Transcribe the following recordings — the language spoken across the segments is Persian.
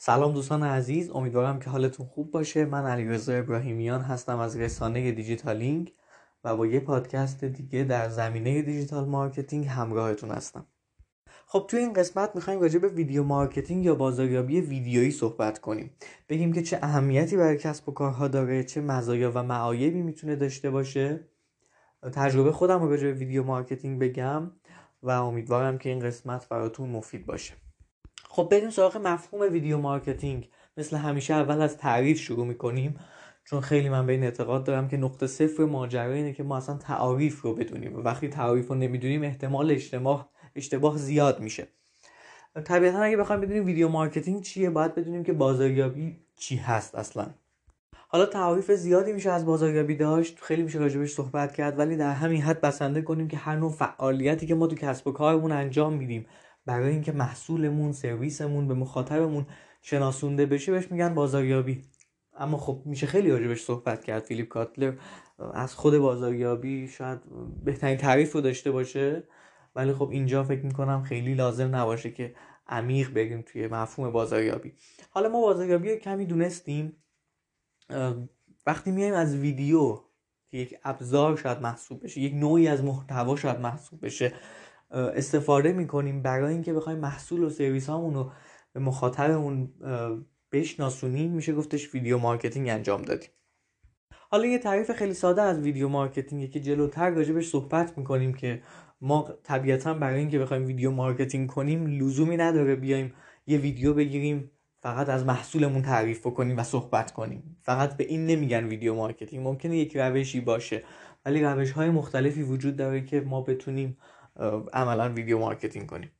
سلام دوستان عزیز امیدوارم که حالتون خوب باشه. من علیرضا ابراهیمیان هستم از رسانه دیجیتالینگ و با یه پادکست دیگه در زمینه digital marketing همراهتون هستم. خب توی این قسمت می‌خوایم راجع به video marketing یا بازاریابی ویدیویی صحبت کنیم. بگیم که چه اهمیتی برای کسب و کارها داره چه مزایا و معایبی می‌تونه داشته باشه. تجربه خودم رو به video marketing بگم و امیدوارم که این قسمت براتون مفید باشه. خب بریم سراغ مفهوم video marketing. مثل همیشه اول از تعریف شروع می‌کنیم چون خیلی من به این اعتقاد دارم که نقطه صفر ماجرا اینه که ما اصلا تعریف رو بدونیم. و وقتی تعریف رو نمی‌دونیم احتمال اشتباه اشتباه زیاد میشه. طبیعتا اگه بخوایم بدونیم video marketing چیه باید بدونیم که بازاریابی چی هست اصلا. حالا تعریف زیادی میشه از بازاریابی داشت خیلی میشه راجبش صحبت کرد ولی در همین حد بسنده کنیم که هر نوع فعالیتی که ما تو کسب و کارمون انجام میدیم برای اینکه محصولمون سرویسمون به مخاطبمون شناسونده بشه بهش میگن بازاریابی. اما خب میشه خیلی راجبش صحبت کرد فیلیپ کاتلر. از خود بازاریابی شاید بهترین تعریف رو داشته باشه. ولی خب اینجا فکر می‌کنم خیلی لازم نباشه که عمیق بگیم توی مفهوم بازاریابی. حالا ما بازاریابی کمی دونستیم. وقتی میایم از ویدیو که یک ابزار شاید محسوب بشه یک نوعی از محتوا شاید محسوب بشه. استفاده می‌کنیم برای اینکه بخوایم محصول و سرویس هامون رو به مخاطبمون بشناسونیم میشه گفتش video marketing انجام دادیم. حالا یه تعریف خیلی ساده از video marketing که جلوتر راجبش صحبت می‌کنیم که ما طبیعتا برای اینکه بخوایم video marketing کنیم لزومی نداره بیایم یه ویدیو بگیریم فقط از محصولمون تعریف کنیم و صحبت کنیم. فقط به این نمیگن video marketing ممکنه یک روشی باشه ولی روش های مختلفی وجود داره که ما بتونیم عملا video marketing کنیم.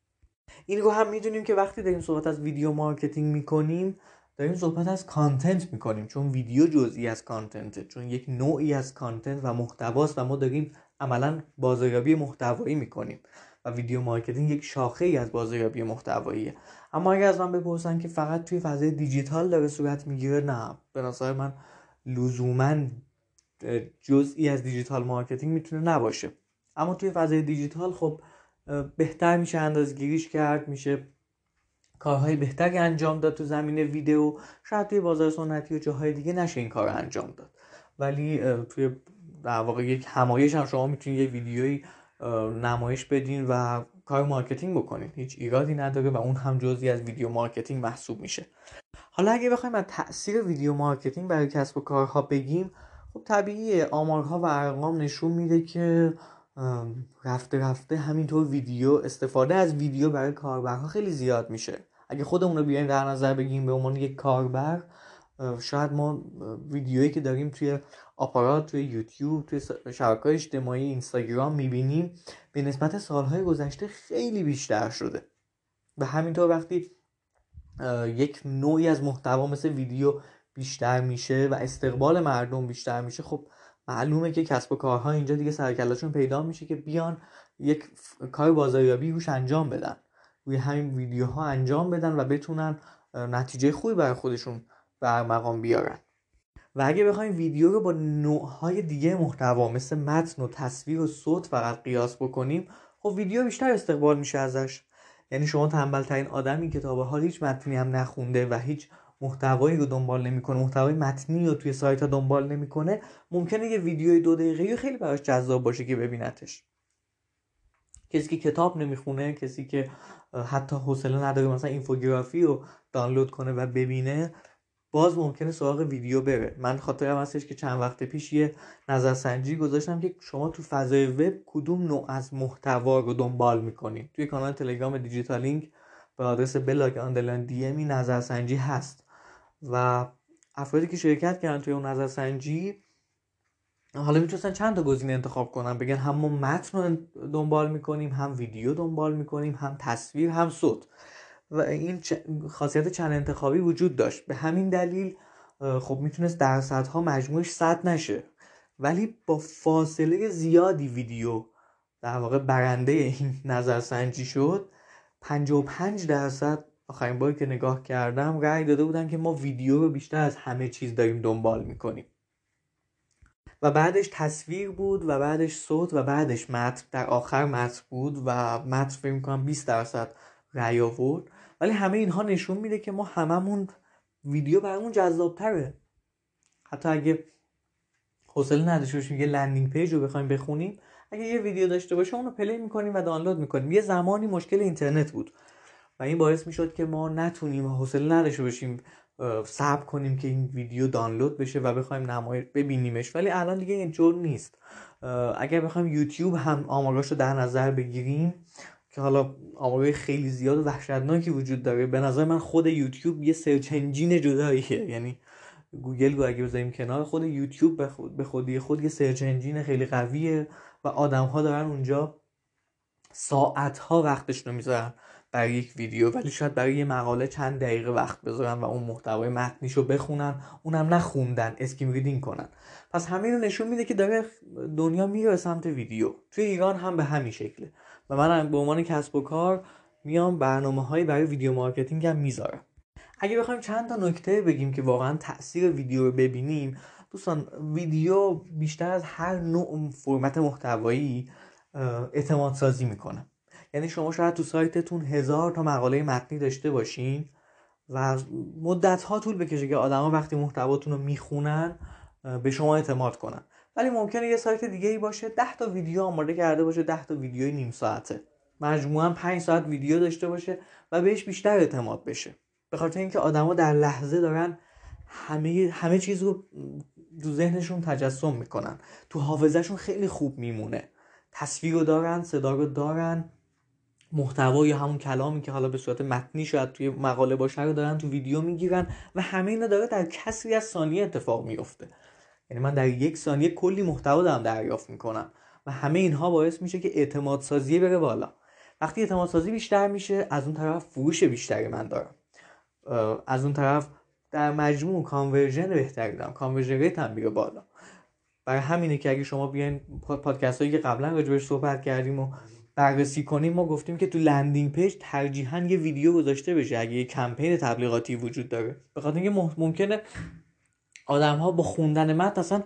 این رو هم می‌دونیم که وقتی داریم صحبت از video marketing می‌کنیم داریم صحبت از content می‌کنیم چون ویدیو جزئی از content ه چون یک نوعی از content و محتواست و ما داریم عملا بازاریابی محتوایی می‌کنیم و video marketing یک شاخه ای از بازاریابی محتواییه. اما اگر از من بپرسن که فقط توی فضای دیجیتال داره صورت می‌گیره نه. به نظر من لزوما جزئی از digital marketing می‌تونه نباشه. اما توی فضای دیجیتال خب بهتر میشه اندازگیریش کرد میشه کارهای بهتری انجام داد تو زمینه ویدیو. شاید توی بازار سنتی و جاهای دیگه نشه این کار انجام داد. ولی توی در واقع یک همایش هم شما می‌تونید یه ویدیویی نمایش بدین و کار marketing بکنین. هیچ ایرادی نداره و اون هم جزی از video marketing محسوب میشه. حالا اگه بخوایم از تاثیر video marketing برای کسب و کارها بگیم خب طبیعی آمارها و ارقام نشون میده که رفته رفته همینطور ویدیو استفاده از ویدیو برای کاربرها خیلی زیاد میشه. اگه خودمون رو بیایم در نظر بگیریم به عنوان یک کاربر شاید ما ویدیویی که داریم توی آپارات توی یوتیوب توی شبکه اجتماعی اینستاگرام می‌بینیم به نسبت سالهای گذشته خیلی بیشتر شده. و همینطور وقتی یک نوعی از محتوا مثل ویدیو بیشتر میشه و استقبال مردم بیشتر میشه خب معلومه که کسب و کارها اینجا دیگه سرکلاشون پیدا میشه که بیان یک کار بازاریابی روش انجام بدن. روی همین ویدیوها انجام بدن و بتونن نتیجه خوبی برای خودشون بر مقام بیارن. و اگه بخوایم ویدیو رو با نوعهای دیگه محتوا مثل متن و تصویر و صوت فقط قیاس بکنیم خب ویدیو بیشتر استقبال میشه ازش. یعنی شما تنبل ترین آدمی که تا به حال هیچ متنی هم نخونده و هیچ محتوایی رو دنبال نمی‌کنه محتوای متنی رو توی سایت ها دنبال نمی‌کنه ممکنه یه ویدیوی دو دقیقه خیلی براش جذاب باشه که ببینتش. کسی که کتاب نمی‌خونه کسی که حتی حوصله نداره مثلا اینفوگرافی رو دانلود کنه و ببینه باز ممکنه سراغ ویدیو بره. من خاطرم هستش که چند وقت پیش یه نظرسنجی گذاشتم که شما تو فضای وب کدوم نوع از محتوا رو دنبال می‌کنید توی کانال تلگرام دیجیتالینگ به آدرس blog underline d نظرسنجی هست. و افرادی که شرکت کردن توی اون نظرسنجی حالا می‌تونستن چند تا گزینه انتخاب کنن. بگن هم ما متن رو دنبال می‌کنیم هم ویدیو دنبال می‌کنیم هم تصویر هم صوت. و این خاصیت چند انتخابی وجود داشت. به همین دلیل خب می‌تونست درصدها مجموعش صد نشه. ولی با فاصله زیادی ویدیو در واقع برنده این نظرسنجی شد. 55 درصد آخرین باری که نگاه کردم رأی داده بودن که ما ویدیو رو بیشتر از همه چیز داریم دنبال می‌کنیم. و بعدش تصویر بود و بعدش صوت و بعدش متن. در آخر متن بود و متن فکر می‌کنم 20 درصد رأی آورد. ولی همه اینها نشون میده که ما هممون ویدیو برامون جذابتره. حتی اگه حوصله نداشته باشیم یه landing page رو بخوایم بخونیم اگه یه ویدیو داشته باشه اونو play می‌کنیم و دانلود می‌کنیم. یه زمانی مشکل اینترنت بود. و این باعث می‌شد که ما نتونیم حوصله نداشته باشیم صبر کنیم که این ویدیو دانلود بشه و بخوایم نمایش ببینیمش. ولی الان دیگه اینجور نیست. اگر بخوایم یوتیوب هم آماراشو در نظر بگیریم که حالا آمارای خیلی زیاد و وحشتناکی وجود داره به نظر من خود یوتیوب یه search engine جداییه. یعنی گوگل رو اگه بذاریم کنار خود یوتیوب به خودی خود یه search engine خیلی قویه و آدم ها دارن اونجا ساعت ها وقتشون رو می‌ذارن. برای یک ویدیو ولی شاید برای یه مقاله چند دقیقه وقت بذارن و اون محتوای متنیش رو بخونن اونم نخوندن skim reading کنن. پس همین رو نشون میده که داره دنیا میره سمت ویدیو. توی ایران هم به همین شکله. و من به عنوان کسب و کار میام برنامه هایی برای video marketing هم می‌ذارم. اگه بخوایم چند تا نکته بگیم که واقعا تاثیر ویدیو رو ببینیم دوستان ویدیو بیشتر از هر نوع فرمت محتوایی اعتماد سازی می‌کنه. یعنی شما شاید تو سایتتون هزار تا مقاله متنی داشته باشین و مدت ها طول بکشه که آدما وقتی محتواتون رو می‌خونن به شما اعتماد کنن. ولی ممکنه یه سایت دیگه ای باشه 10 تا ویدیو آماده کرده باشه 10 تا ویدیوی نیم ساعته. مجموعا 5 ساعت ویدیو داشته باشه و بهش بیشتر اعتماد بشه. به خاطر اینکه آدما در لحظه دارن همه همه چیز رو تو ذهنشون تجسم می‌کنن. تو حافظهشون خیلی خوب میمونه. تصویر رو دارن صدا رو دارن. محتوا یا همون کلامی که حالا به صورت متنی شاید توی مقاله باشه رو دارن تو ویدیو می‌گیرن و همه اینا داره در کسری از ثانیه اتفاق میفته. یعنی من در یک ثانیه کلی محتوا دارم دریافت می‌کنم و همه اینها باعث میشه که اعتماد سازی بره بالا. وقتی اعتماد سازی بیشتر میشه از اون طرف فروش بیشتری من دارم. از اون طرف در مجموع conversion بهتری دارم. conversion rate هم میره بالا. برای همینه که اگه شما بیاین پادکست هایی که قبلا راجبش صحبت کردیم و بررسی کنیم ما گفتیم که تو landing page ترجیحاً یه ویدیو گذاشته بشه اگه یه کمپین تبلیغاتی وجود داره. به خاطر اینکه ممکنه آدم ها با خوندن متن اصلا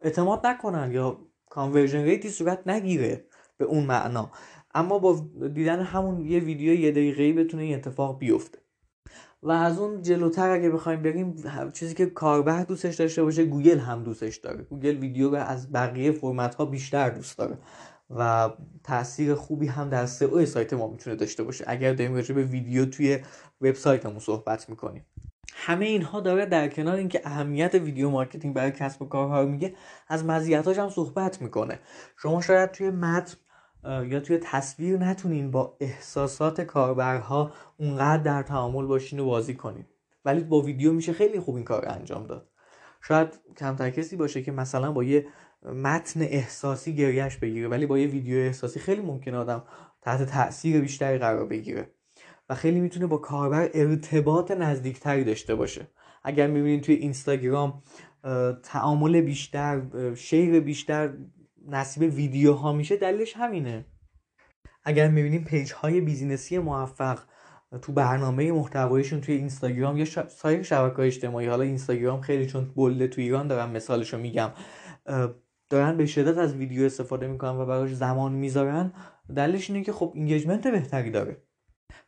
اعتماد نکنن یا conversion rate ی صورت نگیره به اون معنا. اما با دیدن همون یه ویدیو یه دقیقه‌ای بتونه این اتفاق بیفته. و از اون جلوتر اگه بخوایم بریم چیزی که کاربر دوستش داشته باشه گوگل هم دوستش داره. گوگل ویدیو رو از بقیه فرمت ها بیشتر دوست داره. و تاثیر خوبی هم در سئو سایت ما می‌تونه داشته باشه. اگر داریم راجع به ویدیو توی وبسایتمون صحبت می‌کنیم. همه اینها داره در کنار اینکه اهمیت video marketing برای کسب و کارها رو میگه از مزیتاش هم صحبت می‌کنه. شما شاید توی متن یا توی تصویر نتونین با احساسات کاربرها اونقدر در تعامل باشین و بازی کنین. ولی با ویدیو میشه خیلی خوب این کار انجام داد. شاید کمتر کسی باشه که مثلا با یه متن احساسی گریش بگیره ولی با یه ویدیو احساسی خیلی ممکن آدم تحت تاثیر بیشتری قرار بگیره. و خیلی می‌تونه با کاربر ارتباط نزدیکتری داشته باشه. اگر می‌بینید توی اینستاگرام تعامل بیشتر share بیشتر نصیب ویدیو ها میشه دلیلش همینه. اگر می‌بینیم page های business ی موفق تو برنامه محتوایشون توی اینستاگرام یا سایر شبکه اجتماعی حالا اینستاگرام خیلی چون bold ه تو ایران دارم مثالشو میگم دارن به شدت از ویدیو استفاده می‌کنن و براش زمان می‌ذارن. دلیلش اینه که خب engagement بهتری داره.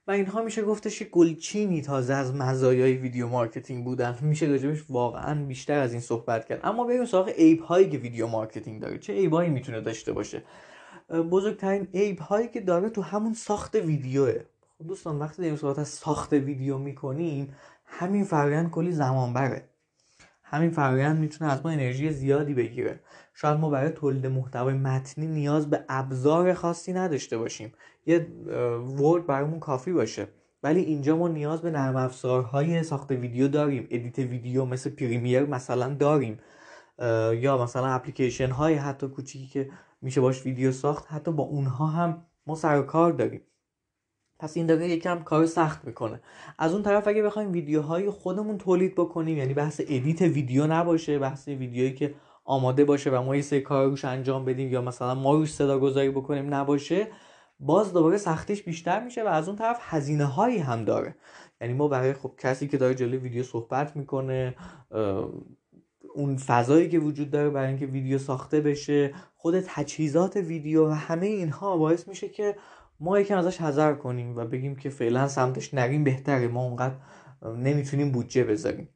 و اینها میشه گفتش که گلچینی تازه از مزایای video marketing بودن. میشه راجبش واقعا بیشتر از این صحبت کرد. اما بریم سراغ عیب هایی که video marketing داره. چه عیب هایی می‌تونه داشته باشه؟ بزرگترین عیب هایی که داره تو همون ساخت ویدیوه. خب دوستان وقتی داریم صحبت از ساخت ویدیو می‌کنیم همین فرآیند کلی زمان بره همین فرآیند می‌تونه از ما انرژی زیادی بگیره. شاید ما برای تولید محتوای متنی نیاز به ابزار خاصی نداشته باشیم. یه Word برامون کافی باشه. ولی اینجا ما نیاز به نرم افزارهای ساخت ویدیو داریم. edit ویدیو مثل Premiere مثلا داریم. یا مثلا اپلیکیشن های حتی کوچیکی که میشه باش ویدیو ساخت حتی با اونها هم ما سر کار داریم. پس این داره یکم کار سخت می‌کنه. از اون طرف اگه بخوایم ویدیوهای خودمون تولید بکنیم یعنی بحث ادیت ویدیو نباشه بحث ویدیویی که آماده باشه و ما یه سری کار روش انجام بدیم یا مثلا ما روش صدا گذاری بکنیم نباشه باز دوباره سختیش بیشتر میشه و از اون طرف هزینه هایی هم داره. یعنی ما برای خب کسی که داره جلوی ویدیو صحبت می‌کنه اون فضایی که وجود داره برای اینکه ویدیو ساخته بشه خود تجهیزات ویدیو و همه اینها باعث میشه که ما یکم ازش حذر کنیم و بگیم که فعلا سمتش نریم بهتره. ما اونقدر نمی‌تونیم بودجه بذاریم.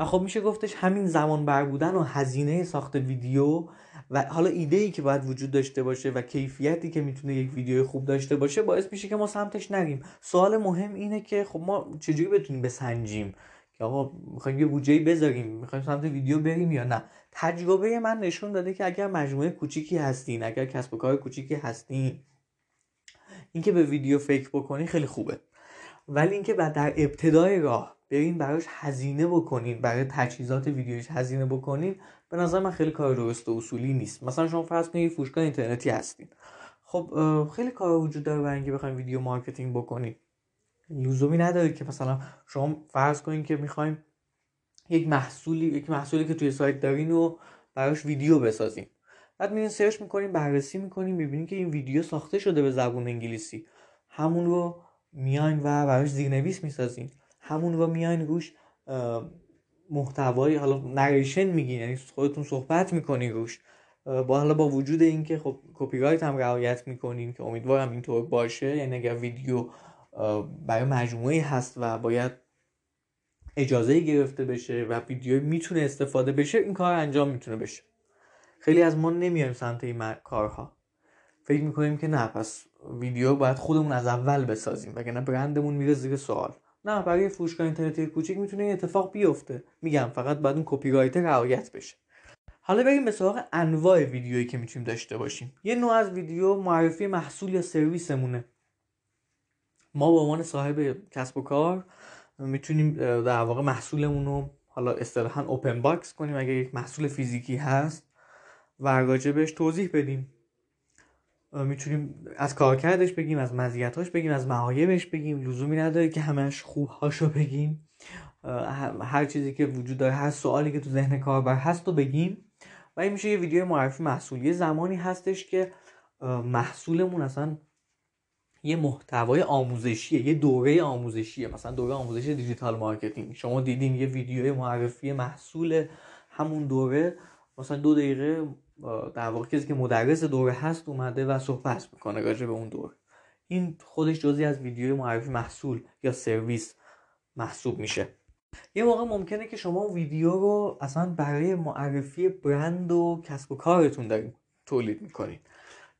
و خب میشه گفتش همین زمان بر بودن و هزینه ساخت ویدیو و حالا ایده ای که باید وجود داشته باشه و کیفیتی که می‌تونه یک ویدیو خوب داشته باشه باعث میشه که ما سمتش نریم. سوال مهم اینه که خب ما چجوری بتونیم بسنجیم؟ که آقا می‌خوایم یه بودجه بذاریم می‌خوایم سمت ویدیو بریم یا نه؟ تجربه من نشون داده که اگر مجموعه کوچیکی هستین اگر کسب و کار کوچیکی هستین اینکه به ویدیو فکر بکنین خیلی خوبه. ولی اینکه بعد در ابتدای راه برین براش هزینه بکنین برای تجهیزات ویدیوش هزینه بکنین به نظر من خیلی کار درست و اصولی نیست. مثلا شما فرض کنید فروشگاه اینترنتی هستین. خب خیلی کار وجود داره برای اینکه بخوایم video marketing بکنین. لزومی نداره که مثلا شما فرض کنین که می‌خوایم یک محصولی یک محصولی که توی سایت دارین و براش ویدیو بسازین. بعد میرین search می‌کنین بررسی می‌کنین می‌بینین که این ویدیو ساخته شده به زبون انگلیسی. همون رو میاین و براش زیرنویس می‌سازین همون رو میاین روش محتوایی حالا narration میگین یعنی خودتون صحبت می‌کنین روش. با حالا با وجود اینکه خب کپی رایت هم رعایت می‌کنین که امیدوارم اینطور باشه یعنی اگر ویدیو برای مجموعه هست و باید اجازه گرفته بشه و ویدیو می‌تونه استفاده بشه این کار انجام می‌تونه بشه. خیلی از ما نمیایم سمت این کارها. فکر می‌کنیم که نه پس ویدیو باید خودمون از اول بسازیم وگرنه برندمون میره زیر سوال. نه برای فروشگاه اینترنتی کوچیک می‌تونه این اتفاق بیفته. میگم فقط باید اون کپی رایت رعایت بشه. حالا بریم به سراغ انواع ویدیویی که می‌تونیم داشته باشیم. یه نوع از ویدیو معرفی محصول یا سرویسمونه. ما به عنوان صاحب کسب و کار می‌تونیم در واقع محصولمون رو حالا اصطلاحا open box کنیم اگه یک محصول فیزیکی هست. و راجبش توضیح بدیم می‌تونیم از کارکردش بگیم از مزیتاش بگیم از معایبش بگیم. لزومی نداره که همش خوبهاشو بگیم. هر چیزی که وجود داره هر سوالی که تو ذهن کاربر هست رو بگیم. و این میشه یه ویدیو معرفی محصول یه زمانی هستش که محصولمون اصلا یه محتوای آموزشیه یه دوره آموزشیه. مثلا دوره آموزش digital marketing. شما دیدین یه ویدیو معرفی محصول همون دوره مثلا دو دقیقه در واقع کسی که مدرس دوره هست اومده و صحبت می‌کنه راجع به اون دوره. این خودش جزی از ویدیو معرفی محصول یا سرویس محسوب میشه. یه موقع ممکنه که شما ویدیو رو اصلا برای معرفی برند و کسب و کارتون داریم تولید می‌کنین.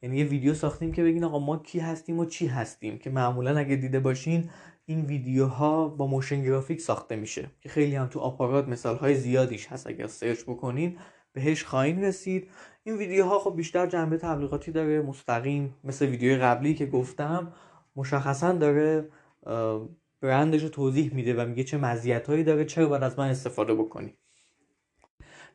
یعنی یه ویدیو ساختیم که بگین آقا ما کی هستیم و چی هستیم که معمولا اگه دیده باشین این ویدیوها با motion graphic ساخته میشه. که خیلی هم تو آپارات مثال های زیادیش هست. اگر search بکنین بهش خواهین رسید. این ویدیوها خب بیشتر جنبه تبلیغاتی داره مستقیم مثل ویدیو قبلی که گفتم مشخصا داره برندش رو توضیح میده و میگه چه مزیتهایی داره چرا باید از من استفاده بکنی.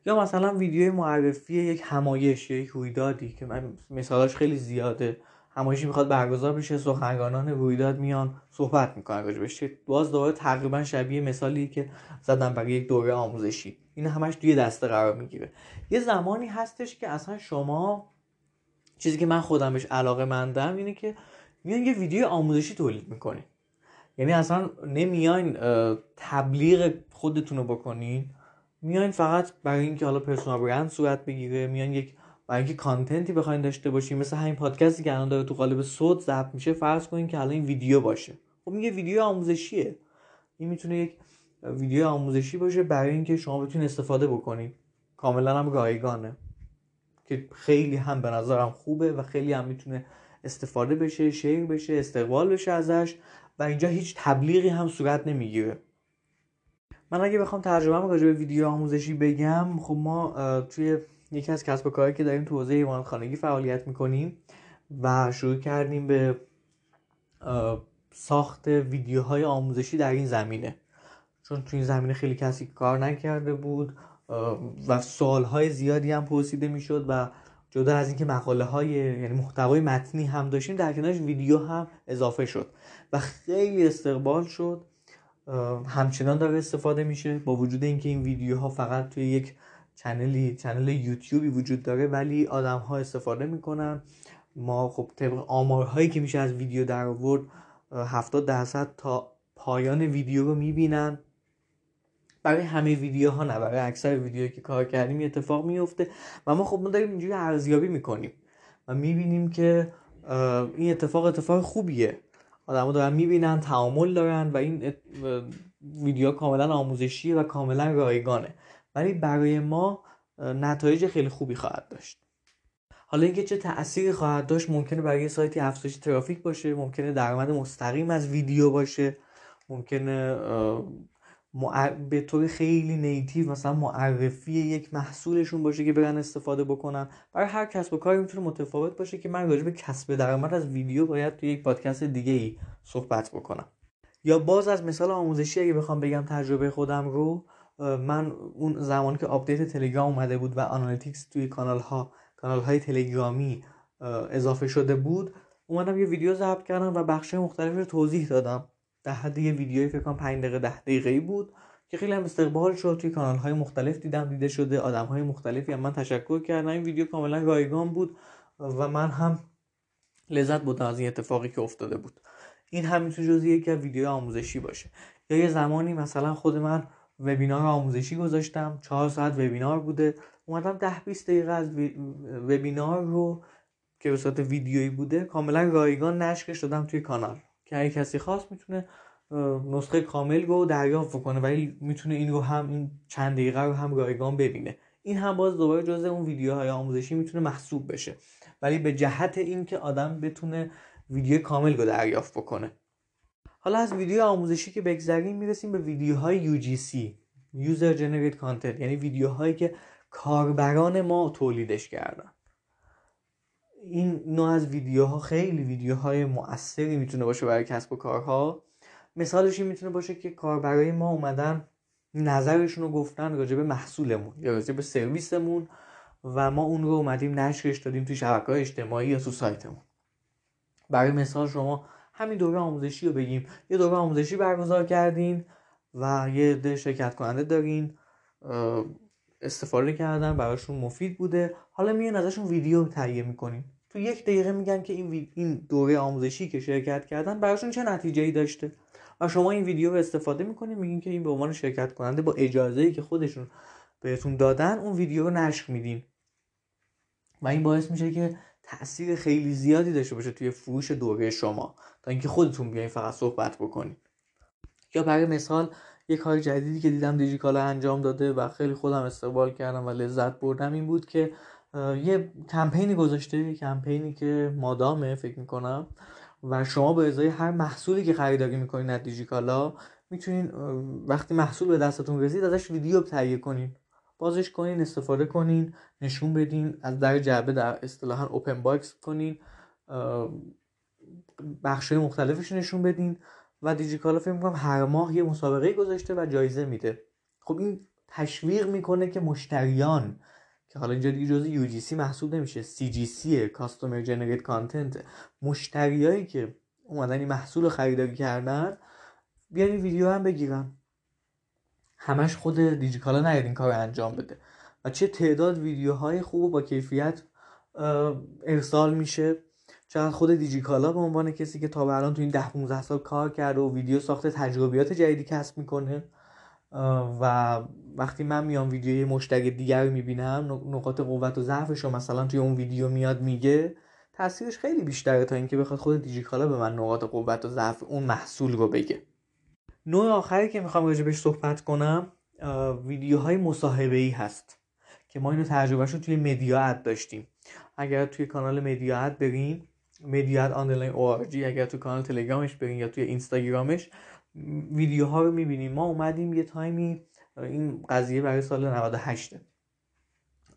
یا مثلا ویدیو معرفی یک همایش یا یک رویدادی که من مثالاش خیلی زیاده. همایشی می‌خواد برگزار بشه سخنرانان رویداد میان صحبت می‌کنن راجبش. باز دوباره تقریبا شبیه مثالی که زدم برای یک دوره آموزشی. این همش توی دسته قرار می‌گیره. یه زمانی هستش که اصلا شما چیزی که من خودم بهش علاقه مندم اینه که میان یه ویدیو آموزشی تولید می‌کنین. یعنی اصلا نمیاین تبلیغ خودتون رو بکنین. میاین فقط برای اینکه حالا پرسونال برند صورت بگیره میان یک برای اینکه کانتنتی بخواین داشته باشین. مثل همین پادکستی که الان داره تو قالب صوت ضبط میشه فرض کنین که الان این ویدیو باشه. خب میگه ویدیو آموزشیه. این می‌تونه یک ویدیو آموزشی باشه برای اینکه شما بتونید استفاده بکنید. کاملا هم رایگانه. که خیلی هم به نظرم خوبه و خیلی هم می‌تونه استفاده بشه شیر بشه استقبال بشه ازش و اینجا هیچ تبلیغی هم صورت نمی‌گیره. من اگه بخوام ترجمه راجع به ویدیو آموزشی بگم خب ما توی یکی از کسب و کاری که داریم تو حوزه ایوان خانگی فعالیت می‌کنیم و شروع کردیم به ساخت ویدیوهای آموزشی در این زمینه. چون تو این زمینه خیلی کسی کار نکرده بود و سوالهای زیادی هم پرسیده می‌شد و جدا از اینکه مقاله های یعنی محتوای متنی هم داشتیم در کنارش ویدیو هم اضافه شد و خیلی استقبال شد. همچنان داره استفاده میشه. با وجود اینکه این ویدیوها فقط توی یک چنلی چنل یوتیوبی وجود داره ولی آدم ها استفاده می‌کنن. ما خب طبق آمارهایی که میشه از ویدیو در آورد 70 درصد تا پایان ویدیو رو می‌بینن. برای همه ویدیوها نه برای اکثر ویدیوهایی که کار کردیم اتفاق میفته و ما خب ما داریم اینجوری ارزیابی می‌کنیم و می‌بینیم که این اتفاق اتفاق خوبیه. آدمو دارن می‌بینن تعامل دارن و این ویدیو کاملا آموزشیه و کاملا رایگانه. ولی برای ما نتایج خیلی خوبی خواهد داشت. حالا اینکه چه تأثیری خواهد داشت ممکنه برای سایتی افزایش ترافیک باشه ممکنه درآمد مستقیم از ویدیو باشه ممکنه به طور خیلی نیتیو مثلا معرفی یک محصولشون باشه که برن استفاده بکنن. برای هر کسب و کاری می‌تونه متفاوت باشه که من راجع به کسب درآمد از ویدیو باید تو یک پادکست دیگه ای صحبت بکنم. یا باز از مثال آموزشی اگه بخوام بگم تجربه خودم رو من اون زمانی که update تلگرام اومده بود و analytics توی کانال ها کانال های تلگرامی اضافه شده بود اومدم یه ویدیو ضبط کردم و بخش مختلفی رو توضیح دادم. در حد یه ویدیوی فکر کنم 5 دقیقه 10 دقیقه بود که خیلی هم استقبال شد توی کانال های مختلف دیدم دیده شده آدم های مختلفی هم. من تشکر کردم. این ویدیو کاملا رایگان بود و من هم لذت بردم از این اتفاقی که افتاده بود. این هم می‌تونه جزی یکی از ویدیو آموزشی باشه. یا یه زمانی مثلا خود من وبینار آموزشی گذاشتم چهار ساعت وبینار بوده. اومدم ده 20 دقیقه از وبینار رو که به صورت ویدیویی بوده کاملا رایگان نشرش دادم توی کانال. که اگه کسی خواست می‌تونه نسخه کامل رو دریافت کنه ولی می‌تونه این رو هم این چند دقیقه رو هم رایگان ببینه. این هم باز دوباره جزء اون ویدیوهای آموزشی می‌تونه محسوب بشه. ولی به جهت اینکه آدم بتونه ویدیو کامل رو دریافت بکنه. حالا از ویدیو آموزشی که بگذریم می‌رسیم به ویدیوهای UGC User Generated Content یعنی ویدیوهایی که کاربران ما تولیدش کردن. این نوع از ویدیوها خیلی ویدیوهای مؤثری می‌تونه باشه برای کسب و کارها. مثالش این می‌تونه باشه که کاربرای ما اومدن نظرشون رو گفتن راجع به محصولمون یا راجع به سرویسمون و ما اون رو اومدیم نشرش دادیم توی شبکه اجتماعی یا تو سایتمون. برای مثال شما همین دوره آموزشی رو بگیم. یه دوره آموزشی برگزار کردین و یه ده شرکت کننده دارین استفاده کردن براشون مفید بوده. حالا میان ازشون ویدیو تهیه می‌کنین تو یک دقیقه میگن که این, این دوره آموزشی که شرکت کردن براشون چه نتیجه ای داشته؟ و شما این ویدیو رو استفاده می‌کنین میگین که این به عنوان شرکت کننده با اجازه ای که خودشون بهتون دادن اون ویدیو رو نشر میدین. و این باعث میشه که تاثیر خیلی زیادی داشته باشه توی فروش دوره شما. تا اینکه خودتون بیاین فقط صحبت بکنین. یا برای مثال یه کار جدیدی که دیدم دیجیکالا انجام داده و خیلی خودم استقبال کردم و لذت بردم این بود که یه کمپینی گذاشته کمپینی که مادامه فکر می‌کنم و شما به ازای هر محصولی که خریداری می‌کنین از دیجیکالا می‌تونین وقتی محصول به دستتون رسید ازش ویدیو تهیه کنین. بازش کنین استفاده کنین نشون بدین از در جعبه در اصطلاحا open box کنین بخش مختلفش نشون بدین. و دیجیکالا فکر می‌کنم هر ماه یه مسابقه گذاشته و جایزه میده. خب این تشویق می‌کنه که مشتریان که حالا اینجا دیگه جزء UGC محسوب نمیشه CGC customer generate content مشتریایی که اومدن این محصول رو خریداری کردن بیان این ویدیو هم بگیرن. همش خود دیجیکالا نیاد این کار انجام بده. و چه تعداد ویدیوهای خوب و با کیفیت ارسال میشه. چقدر خود دیجیکالا به عنوان کسی که تا به الان تو این ده 15 سال کار کرده و ویدیو ساخته تجربیات جدیدی کسب می‌کنه و وقتی من میام ویدیوی مشتری دیگر رو می‌بینم نقاط قوت و ضعفش رو مثلا توی اون ویدیو میاد میگه تاثیرش خیلی بیشتره تا اینکه بخواد خود دیجیکالا به من نقاط قوت و ضعف اون محصول رو بگه. نوع آخری که می‌خوام راجبش صحبت کنم ویدیوهای مصاحبه ای هست که ما اینو تجربهش رو توی مدیا داشتیم. اگر توی کانال مدیا برین مدیات underline o اگر تو کانال تلگرامش برین یا توی اینستاگرامش ویدیوها رو می‌بینیم. ما اومدیم یه time ی این قضیه برای سال 98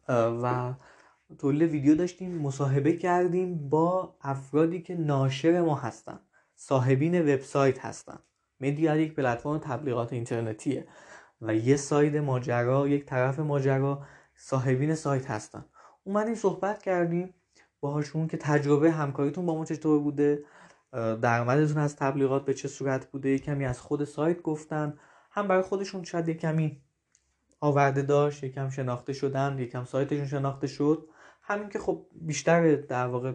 و تولید ویدیو داشتیم مصاحبه کردیم با افرادی که ناشر ما هستن صاحبین وبسایت هستن. مدیا یک پلتفرم تبلیغات اینترنتیه و یه ساید ماجرا یک طرف ماجرا صاحبین سایت هستن. اومدیم صحبت کردیم. باهاشون که تجربه همکاریتون با ما چطور بوده درآمدتون از تبلیغات به چه صورت بوده کمی از خود سایت گفتن. هم برای خودشون شاید یک کمی آورده داشت یکم شناخته شدن یکم سایتشون شناخته شد. همین که خب بیشتر در واقع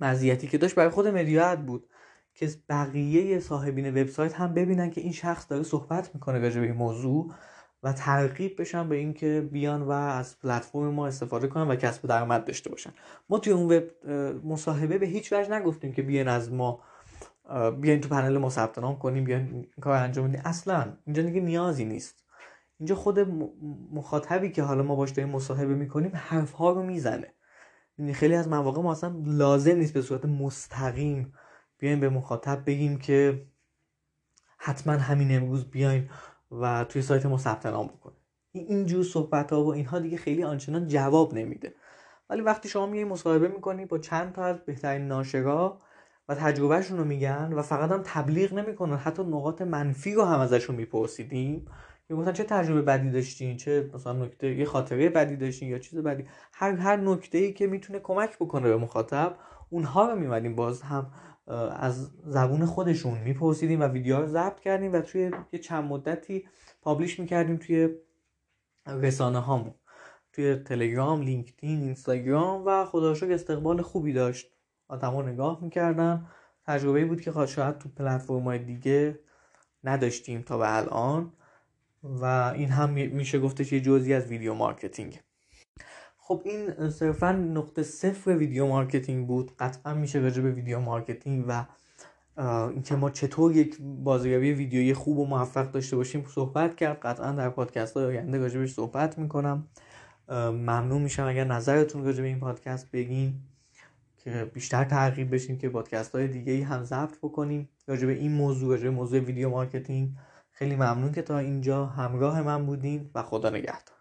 مزیتی که داشت برای خود مدیریت بود. که بقیه صاحبین وبسایت هم ببینن که این شخص داره صحبت می‌کنه راجع به این موضوع. و ترغیب بشن به اینکه بیان و از پلتفرم ما استفاده کنن و کسب درآمد داشته باشن. ما توی اون وب مصاحبه به هیچ وجه نگفتیم که بیان از ما بیاین تو پنل ما ثبت نام کنیم بیاین این کار انجام بدیم. اصلا اینجا دیگه نیازی نیست. اینجا خود مخاطبی که حالا ما باش داریم مصاحبه می‌کنیم حرف ها رو می‌زنه. یعنی خیلی از مواقع ما اصلا لازم نیست به صورت مستقیم بیایم به مخاطب بگیم که حتما همین امروز بیاین و توی سایت ما ثبت نام بکنید اینجور صحبت ها و اینها دیگه خیلی آنچنان جواب نمیده. ولی وقتی شما میای مصاحبه می‌کنی با چند تا از بهترین ناشرا و تجربهشون رو میگن و فقط هم تبلیغ نمی‌کنن حتی نقاط منفی رو هم ازشون میپرسیدیم می‌گفتن چه تجربه بدی داشتین چه مثلا نکته یه خاطره بدی داشتین یا چیز بدی. هر هر نکته ای که می‌تونه کمک بکنه به مخاطب اونها رو میمدیم باز هم. از زبون خودشون میپرسیدیم و ویدیو رو ضبط کردیم و توی یه چند مدتی پابلیش می‌کردیم توی رسانه هامون. توی تلگرام، لینکدین، اینستاگرام و خدا استقبال خوبی داشت. آدما نگاه می‌کردن. تجربه بود که شاید تو پلتفرم های دیگه نداشتیم تا به الان و این هم میشه گفتش یه جزی از video marketing. خب این صرفا نقطه صفر video marketing بود. قطعا میشه راجع به video marketing و اینکه ما چطور یک بازاریابی ویدیویی خوب و موفق داشته باشیم صحبت کرد. قطعا در پادکست های آینده راجبش صحبت می‌کنم. ممنون میشم اگر نظرتون راجع به این پادکست بگین که بیشتر ترغیب بشیم که پادکست های دیگه ای هم ضبط بکنیم. راجع به این موضوع راجع به موضوع video marketing خیلی ممنون که تا اینجا همراه من بودین و خدا نگهدار.